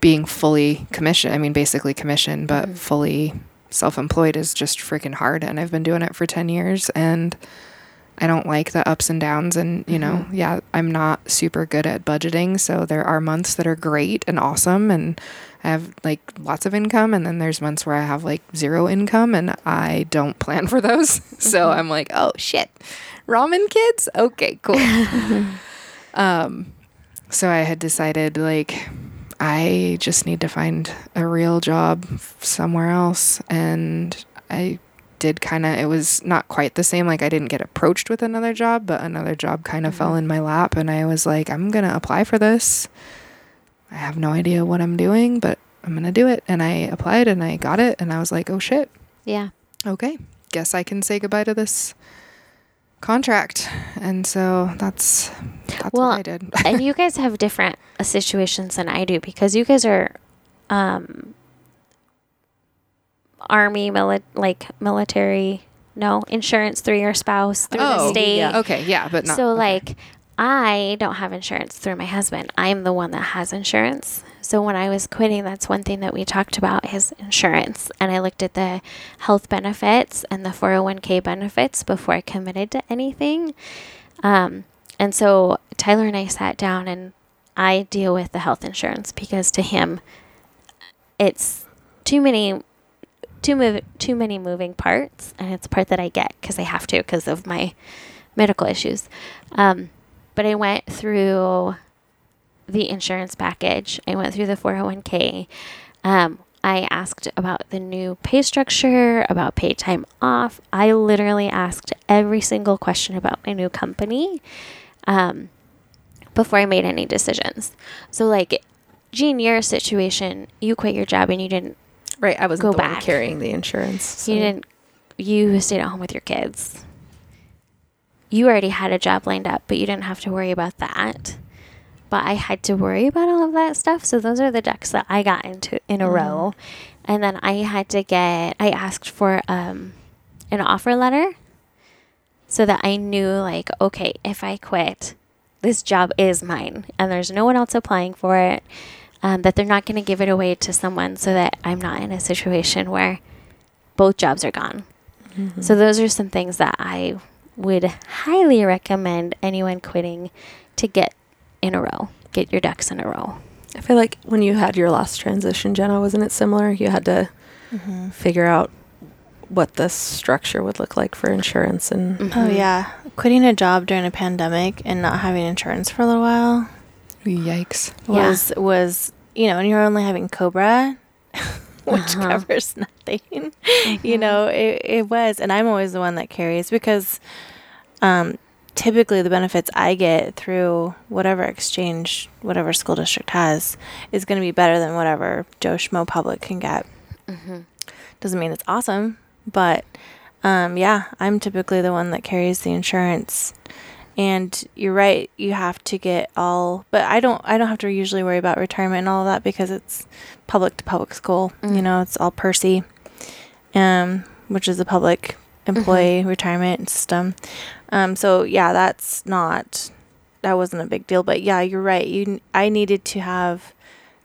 being fully commissioned. I mean basically commissioned, but fully self-employed is just freaking hard and I've been doing it for 10 years and I don't like the ups and downs and you know yeah I'm not super good at budgeting so there are months that are great and awesome and I have like lots of income and then there's months where I have like zero income and I don't plan for those. *laughs* So I'm like oh shit. Ramen kids? Okay cool. *laughs* Um so I had decided like I just need to find a real job somewhere else and I did kind of it was not quite the same like I didn't get approached with another job but another job kind of fell in my lap and I was like I'm going to apply for this. I have no idea what I'm doing but I'm going to do it and I applied and I got it and I was like oh shit. Yeah. Okay. Guess I can say goodbye to this contract. And so that's that's Well, what I did. and *laughs* you guys have different situations than I do because you guys are um army mili- like military no insurance through your spouse through the Oh, state yeah. okay, yeah, but not so okay. like I don't have insurance through my husband. I'm the one that has insurance. So when I was quitting, that's one thing that we talked about is insurance. And I looked at the health benefits and the 401k benefits before I committed to anything. Um, and so Tyler and I sat down and I deal with the health insurance because to him, it's too many too move too many moving parts and it's a part that I get because I have to because of my medical issues. Um, but I went through the insurance package. I went through the 401k. Um, I asked about the new pay structure, about paid time off. I literally asked every single question about my new company um, before I made any decisions. So, like, Gene, your situation, you quit your job and you didn't right. I wasn't Go back. carrying the insurance. so- you didn't you stayed at home with your kids you already had a job lined up but you didn't have to worry about that but i had to worry about all of that stuff so those are the ducks that i got into in a row and then i had to get i asked for um, an offer letter so that i knew like okay if i quit this job is mine and there's no one else applying for it um, that they're not going to give it away to someone so that i'm not in a situation where both jobs are gone. So those are some things that I would highly recommend anyone quitting to get in a row. Get your ducks in a row. I feel like when you had your last transition, Jenna, wasn't it similar? You had to Mm-hmm. figure out what the structure would look like for insurance and Oh Mhm. yeah, quitting a job during a pandemic and not having insurance for a little while Yikes. Yeah. was was you know, and you're only having Cobra, *laughs* which Uh-huh. covers *laughs* nothing. You know, it it was, and I'm always the one that carries because, um, typically the benefits I get through whatever exchange, whatever school district has, is going to be better than whatever Joe Schmo Public can get. Doesn't mean it's awesome, but um, yeah, I'm typically the one that carries the insurance. And you're right, you have to get all but I don't I don't have to usually worry about retirement and all of that because it's public to public school. You Mm. know, it's all PERSI. Um, which is a public employee retirement system. Um, so yeah, that's not that wasn't a big deal, but yeah, you're right. You I needed to have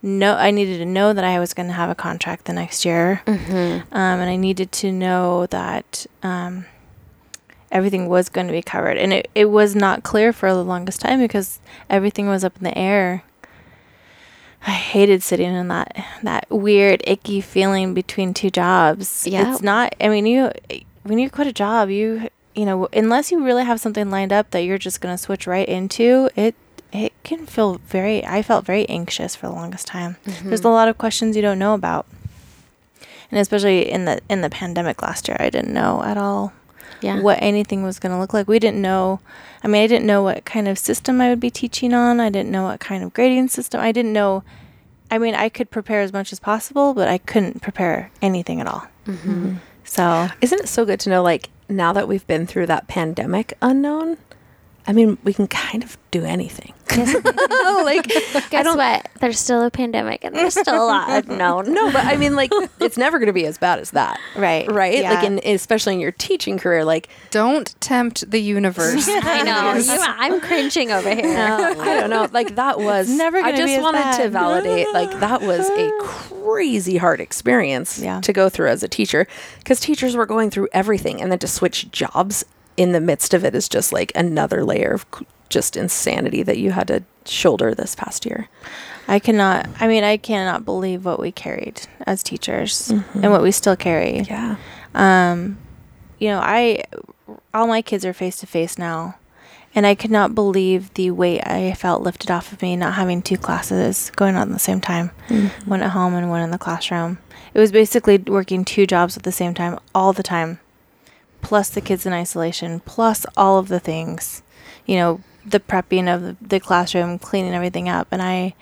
no I needed to know that I was going to have a contract the next year Mm-hmm. um, and I needed to know that um, everything was going to be covered. And it, it was not clear for the longest time because everything was up in the air. I hated sitting in that that weird icky feeling between two jobs. Yeah. It's not. I mean, you when you quit a job, you you know, unless you really have something lined up that you're just going to switch right into, it it can feel very I felt very anxious for the longest time. Mm-hmm. There's a lot of questions you don't know about. And especially in the in the pandemic last year, I didn't know at all Yeah. what anything was going to look like. We didn't know. I mean, I didn't know what kind of system I would be teaching on. I didn't know what kind of grading system. I didn't know. I mean, I could prepare as much as possible, but I couldn't prepare anything at all. Mm-hmm. So Isn't it so good to know, like, now that we've been through that pandemic unknown? I mean, we can kind of do anything. *laughs* *laughs* like, Guess what? There's still a pandemic and there's still a lot unknown. *laughs* no, but I mean, like, it's never going to be as bad as that. Right. Right? Like, Yeah. in, especially in your teaching career, like, Don't tempt the universe. I know. You- I'm cringing over here. I don't know. Like, that was never I gonna just be as wanted to validate, like, that was a crazy hard experience Yeah. to go through as a teacher because teachers were going through everything. And then to switch jobs in the midst of it is just like another layer of just insanity that you had to shoulder this past year. I cannot. I mean, I cannot believe what we carried as teachers and what we still carry. Yeah. Um, you know, I all my kids are face to face now, and I could not believe the weight I felt lifted off of me not having two classes going on at the same time, one at home and one in the classroom. It was basically working two jobs at the same time all the time, plus the kids in isolation, plus all of the things, you know, the prepping of the, classroom, cleaning everything up, and I.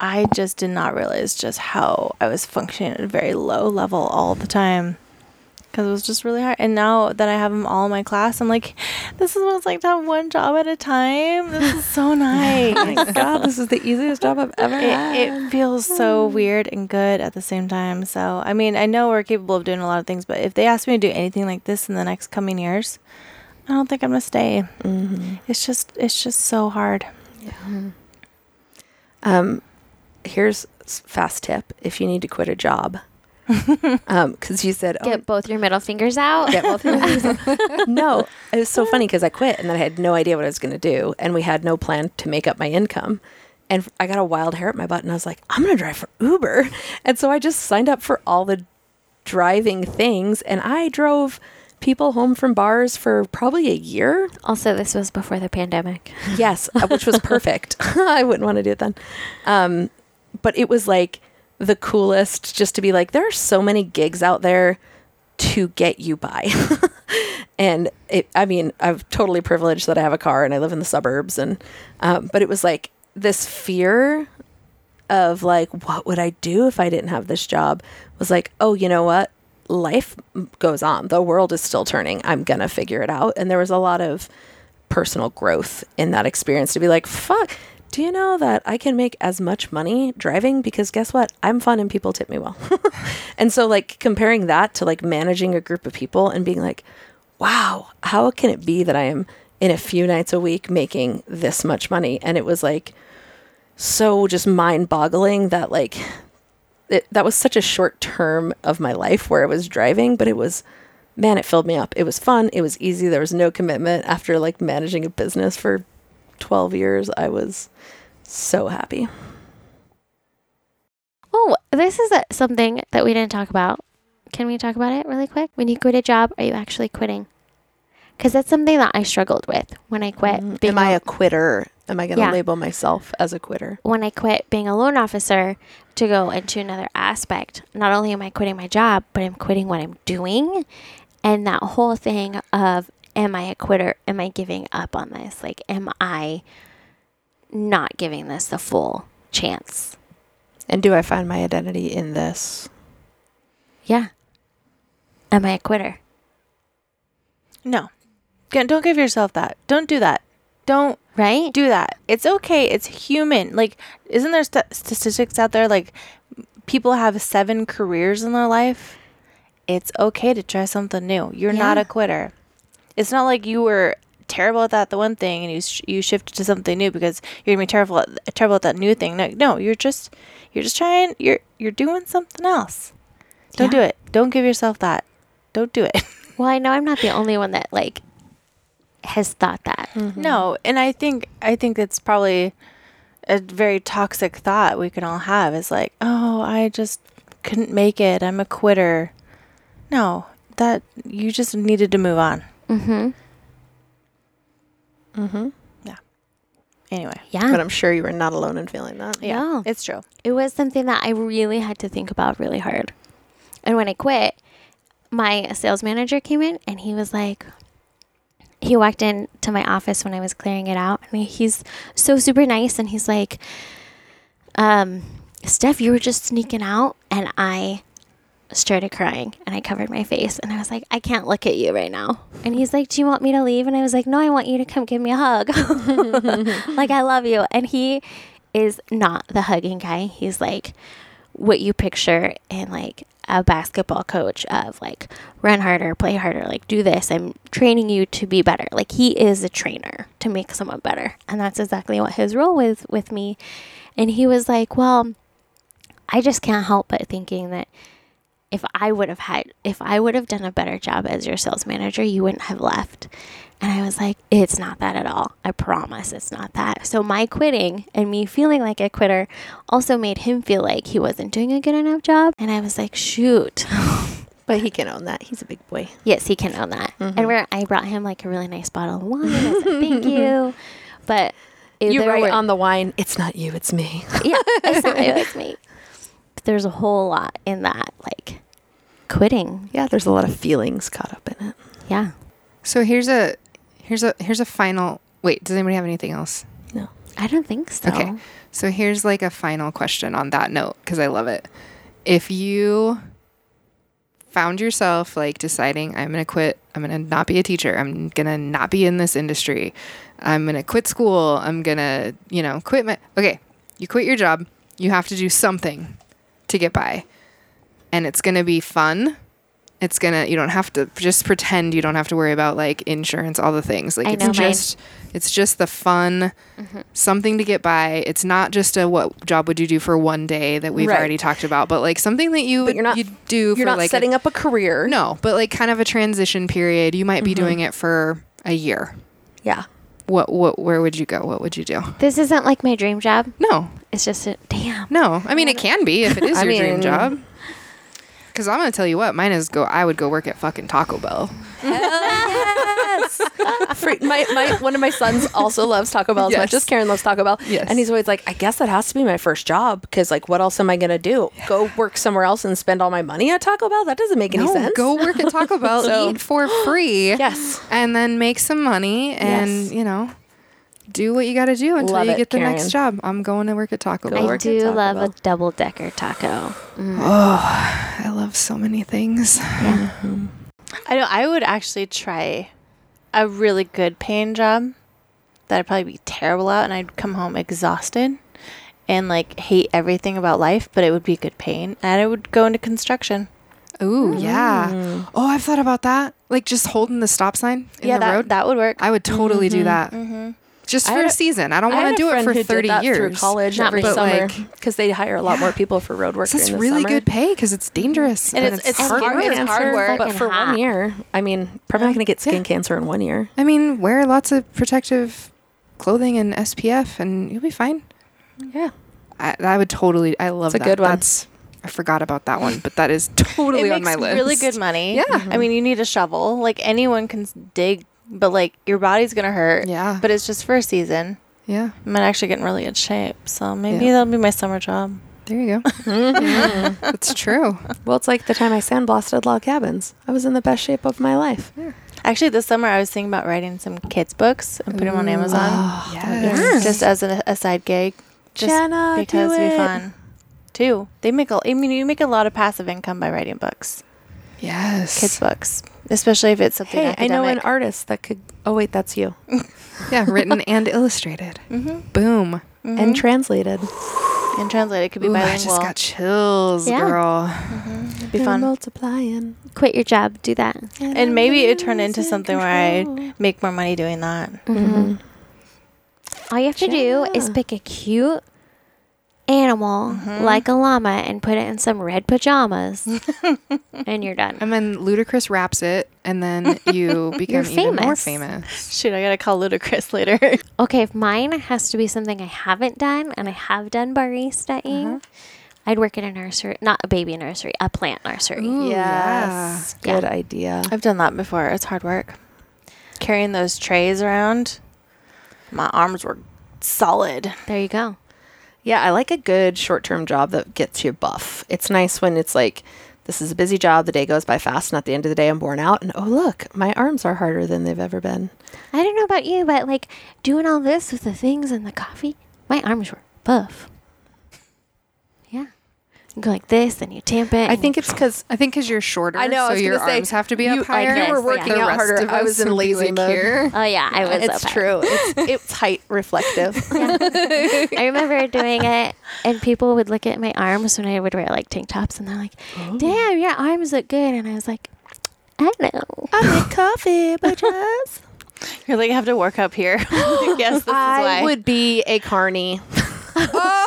I just did not realize just how I was functioning at a very low level all the time because it was just really hard. And now that I have them all in my class, I'm like, this is what it's like to have one job at a time. This is so *laughs* nice. My God, this is the easiest job I've ever had. it, it feels so weird and good at the same time. So, I mean, I know we're capable of doing a lot of things, but if they ask me to do anything like this in the next coming years, I don't think I'm gonna stay. It's just, it's just so hard. Yeah. Um, here's fast tip if you need to quit a job. Um, because you said, oh, Get both your middle fingers out. get both your hands up. *laughs* no, it was so funny because I quit and then I had no idea what I was going to do, and we had no plan to make up my income. And I got a wild hair at my butt, and I was like, I'm going to drive for Uber. And so I just signed up for all the driving things, and I drove people home from bars for probably a year. Also, this was before the pandemic. Yes, uh, which was *laughs* perfect. *laughs* I wouldn't want to do it then. Um, but it was like the coolest just to be like, there are so many gigs out there to get you by. *laughs* and it, I mean, I'm totally privileged that I have a car and I live in the suburbs. And, um, but it was like this fear of like, what would I do if I didn't have this job was like, oh, you know what? Life goes on. The world is still turning. I'm going to figure it out. And there was a lot of, personal growth in that experience to be like, fuck, do you know that I can make as much money driving? Because guess what? I'm fun and people tip me well. *laughs* and so, like, comparing that to like managing a group of people and being like, wow, how can it be that I am in a few nights a week making this much money? And it was like so just mind boggling that, like, it, that was such a short term of my life where I was driving, but it was man, it filled me up. It was fun. It was easy. There was no commitment. After like managing a business for 12 years, I was so happy. Oh, this is a, something that we didn't talk about. Can we talk about it really quick? When you quit a job, are you actually quitting? Because that's something that I struggled with when I quit. Mm-hmm. being Am I a quitter? Am I going to Yeah. label myself as a quitter? when I quit being a loan officer to go into another aspect, not only am I quitting my job, but I'm quitting what I'm doing. And that whole thing of, am I a quitter? Am I giving up on this? Like, am I not giving this the full chance? And do I find my identity in this? Yeah. Am I a quitter? No, don't give yourself that. Don't do that. Don't Right? do that. It's okay. It's human. Like, isn't there st- statistics out there like people have seven careers in their life? It's okay to try something new. You're not a quitter. It's not like you were terrible at that the one thing and you sh- you shifted to something new because you're gonna be terrible at, terrible at that new thing. No, no, you're just you're just trying. You're you're doing something else. Don't do it. Don't give yourself that. Don't do it. *laughs* Well, I know I'm not the only one that, like, has thought that. Mm-hmm. No, and I think I think it's probably a very toxic thought we can all have is like, "Oh, I just couldn't make it. I'm a quitter." No, that you just needed to move on. Mm-hmm. Mm-hmm. Yeah. Anyway. Yeah. But I'm sure you were not alone in feeling that. Yeah. No. It's true. it was something that I really had to think about really hard. And when I quit, my sales manager came in and he was like, he walked into my office when I was clearing it out, and he's so super nice. And he's like, um, Steph, you were just sneaking out, and I started crying and I covered my face and I was like, I can't look at you right now. And he's like, Do you want me to leave? And I was like, No, I want you to come give me a hug. *laughs* like, I love you. And he is not the hugging guy. He's like what you picture in like a basketball coach of like run harder, play harder, like do this. I'm training you to be better. Like he is a trainer to make someone better. And that's exactly what his role was with me. And he was like, Well, I just can't help but thinking that if I would have had, if I would have done a better job as your sales manager, you wouldn't have left. And I was like, it's not that at all. I promise it's not that. So my quitting and me feeling like a quitter also made him feel like he wasn't doing a good enough job. And I was like, shoot. *laughs* But he can own that. He's a big boy. yes, he can own that. Mm-hmm. And where I brought him like a really nice bottle of wine. I said, thank *laughs* you. But You write were- on the wine, it's not you, it's me. yeah, it's not *laughs* it was me. But there's a whole lot in that, like quitting. Yeah, there's a lot of feelings caught up in it. Yeah. So here's a here's a here's a final. Wait, does anybody have anything else? No. I don't think so. Okay. So here's like a final question on that note because I love it. If you found yourself like deciding, I'm going to quit, I'm going to not be a teacher, I'm going to not be in this industry, I'm going to quit school, I'm going to, you know, quit my. Okay. You quit your job, you have to do something to get by. And it's going to be fun. It's gonna. You don't have to just pretend. You don't have to worry about like insurance, all the things. Like I it's know mine. just, it's just the fun mm-hmm. something to get by. It's not just a what job would you do for one day that we've Right. already talked about, but like something that you But you're not- you do You're for not like setting a, up a career. no, but like kind of a transition period. You might be mm-hmm. doing it for a year. Yeah. What what where would you go? What would you do? This isn't like my dream job. No, It's just a damn. no. I mean, it can be if it *laughs* is I your dream job. Because I'm gonna tell you what, mine is go. I would go work at fucking Taco Bell. Hell Yes. My, my one of my sons also loves Taco Bell as much as Karen loves Taco Bell. Yes. And he's always like, I guess that has to be my first job because like, what else am I gonna do? Go work somewhere else and spend all my money at Taco Bell? That doesn't make any no, sense. go work at Taco *laughs* Bell, So- eat for free. Yes. and then make some money and Yes. you know do what you got to do until Love you it, get the Karen. next job i'm going to work at taco bell I work do Taco love Bell. a double decker taco. Oh I love so many things Yeah. I know I would actually try a really good paying job that I'd probably be terrible at and I'd come home exhausted and like hate everything about life, but it would be good paying. And I would go into construction. ooh mm-hmm. yeah oh i've thought about that like just holding the stop sign in yeah, the that, road that would work. i would totally do mm-hmm. that hmm just for a a- season i don't want to do it for who did 30 that years through college Not every me. But, summer like- because they hire a lot more people for road work that's during the really summer. good pay because it's dangerous And it's- it's hard hard- work. it's hard work. But for hot. one year, I mean, probably not going to get skin Yeah. cancer in one year. i mean wear lots of protective clothing and spf and you'll be fine Yeah. I, I would totally. I love It's a that. good one. That's. I forgot about that one, but that is *laughs* totally it on my list. really good money. Yeah. Mm-hmm. I mean, you need a shovel. Like anyone can dig, but like your body's gonna hurt. Yeah. But it's just for a season. Yeah, I might actually getting really good shape. So maybe Yeah. that'll be my summer job. there you go. *laughs* *laughs* That's true. Well, it's like the time I sandblasted log cabins. I was in the best shape of my life. Actually, this summer I was thinking about writing some kids books and putting them on Amazon, oh, Yes. just as a, a side gig, just Jenna, because do it'd be fun. Too. They make a. I mean, you make a lot of passive income by writing books, Yes. kids books, especially if it's something Hey, I know an artist that could. Oh wait, that's you. *laughs* Yeah, written and illustrated. Mm-hmm. Boom. And translated. and translated. Could be Ooh, I bilingual. just got chills, Yeah. girl. It'd be fun. multiplying. Quit your job. Do that. And maybe it turned into something where I make more money doing that. Mm-hmm. All you have to do is pick a cute animal mm-hmm. like a llama and put it in some red pajamas, *laughs* and you're done. And then Ludacris raps it, and then *laughs* you become You're even more famous. famous. Shoot, I gotta call Ludacris later. *laughs* Okay, if mine has to be something I haven't done, and I have done baristaing, uh-huh. I'd work in a nursery, not a baby nursery, a plant nursery. Ooh, Yes. Yeah. Good idea. I've done that before. It's hard work. carrying those trays around, my arms were solid. There you go. Yeah, I like a good short term job that gets you buff. It's nice when it's like, this is a busy job, the day goes by fast, and at the end of the day, I'm worn out, and oh, look, my arms are harder than they've ever been. I don't know about you, but like doing all this with the things and the coffee, my arms were buff. Yeah. You go like this, and you tamp it. I think it's because I think because you're shorter, I know, I so was your gonna say, arms have to be you- up like, higher. you were The working out harder. I was in lazy like, mode. here. Oh yeah, I was. it's up true. It's, *laughs* it's height reflective. I remember doing it, and people would look at my arms when I would wear like tank tops, and they're like, Oh. "Damn, your arms look good," and I was like, "I know." I make coffee, bitches. *laughs* You're like, I have to work up here. *laughs* yes, this is I why. would be a carny. Oh,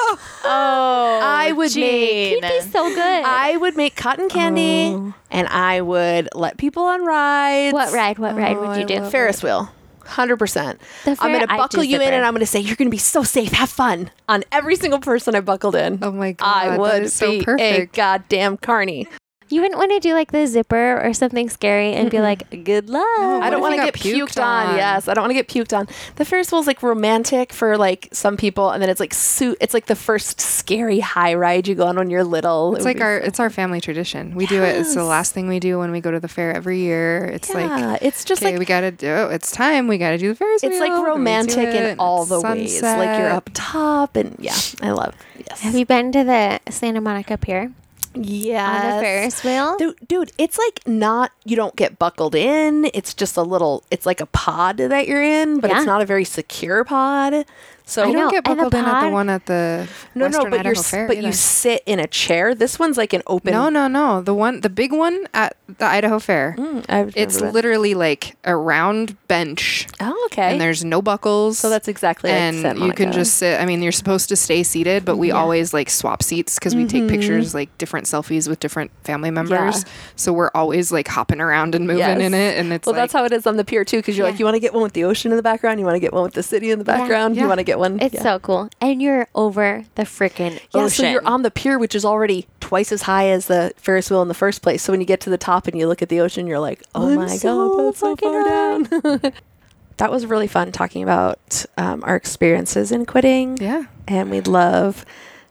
I oh, would Gene. He'd be so good. I would make cotton candy, oh. and I would let people on rides. what ride? What ride Oh, would you oh, do? love Ferris wheel. Hundred percent. I'm gonna buckle do you in, and I'm gonna say you're gonna be so safe. Have fun on every single person I buckled in. Oh my god, I would is so be a goddamn carny. You wouldn't want to do like the zipper or something scary and be like, "Good luck." No, I don't want to get puked, puked on. on? Yes, I don't want to get puked on. The Ferris wheel is like romantic for like some people, and then it's like suit. It's like the first scary high ride you go on when you're little. It's would like be our so- it's our family tradition. We do it. It's the last thing we do when we go to the fair every year. It's like it's just okay, like we gotta do it. It's time. We gotta do the Ferris wheel. it's like and we do romantic it, in all it's the ways. Like you're up top, and yeah, I love. Yes, Have you been to the Santa Monica Pier yeah, on the Ferris wheel? Dude, dude, it's like not you don't get buckled in. It's just a little. It's like a pod that you're in, but Yeah. it's not a very secure pod. So I don't get buckled in at the one at the no, Western no, but Idaho you're s- Fair but you sit in a chair. This one's like an open. no, no, no. The one, the big one at the Idaho Fair. Mm, I've It's never literally like a round bench, oh, okay. and there's no buckles. so that's exactly like and Santa you can just sit. I mean, you're supposed to stay seated, but we Yeah. always like swap seats because we take pictures, like different selfies with different family members. Yeah. So we're always like hopping around and moving Yes. in it, and it's Well, like, that's how it is on the pier too, because you're like, you want to get one with the ocean in the background, you want to get one with the city in the Yeah. background, you want to get one. It's yeah. so cool, and you're over the freaking Yeah, ocean. so you're on the pier, which is already twice as high as the Ferris wheel in the first place. So when you get to the top and you look at the ocean, you're like, oh I'm my so god, that's so fucking far down. *laughs* that was really fun talking about um, our experiences in quitting, yeah. and we'd love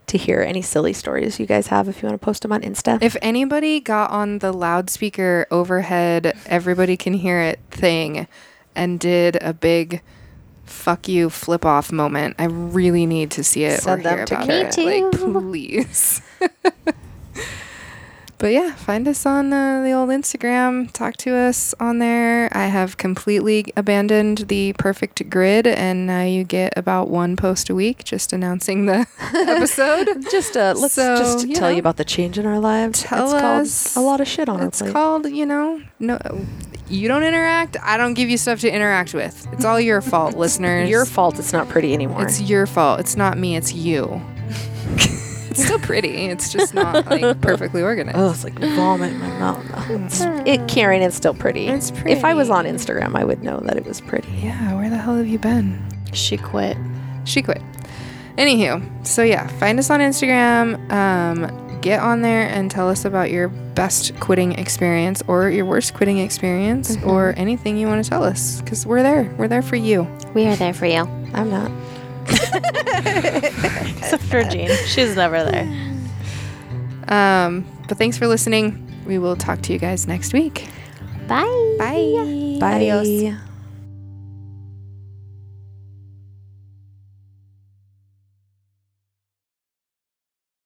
to hear any silly stories you guys have if you want to post them on Insta. If anybody got on the loudspeaker overhead, everybody can hear it thing, and did a big fuck you flip off moment, I really need to see it Send or them hear to about Me it. too. Like, please. *laughs* But yeah, find us on uh, the old Instagram. Talk to us on there. I have completely abandoned the perfect grid, and now you get about one post a week, just announcing the *laughs* episode. just uh, let's So, just you tell you about the change in our lives. tell it's called us- a lot of shit on our It's plate. called, you know, no. You don't interact. I don't give you stuff to interact with. It's all your fault, *laughs* listeners. Your fault. It's not pretty anymore. It's your fault. It's not me. It's you. *laughs* it's still pretty. It's just not like perfectly organized. Oh, it's like vomit in my mouth. It's, *laughs* it, Karen, it's still pretty. It's pretty. If I was on. Instagram, I would know that it was pretty. Yeah, where the hell have you been? She quit. She quit. Anywho, so yeah, find us on Instagram. Um, get on there and tell us about your best quitting experience or your worst quitting experience or anything you want to tell us because we're there. We're there for you. we are there for you. I'm not. *laughs* Except for Jean. She's never there. Um, but thanks for listening. We will talk to you guys next week. Bye. Bye. Bye. Adios.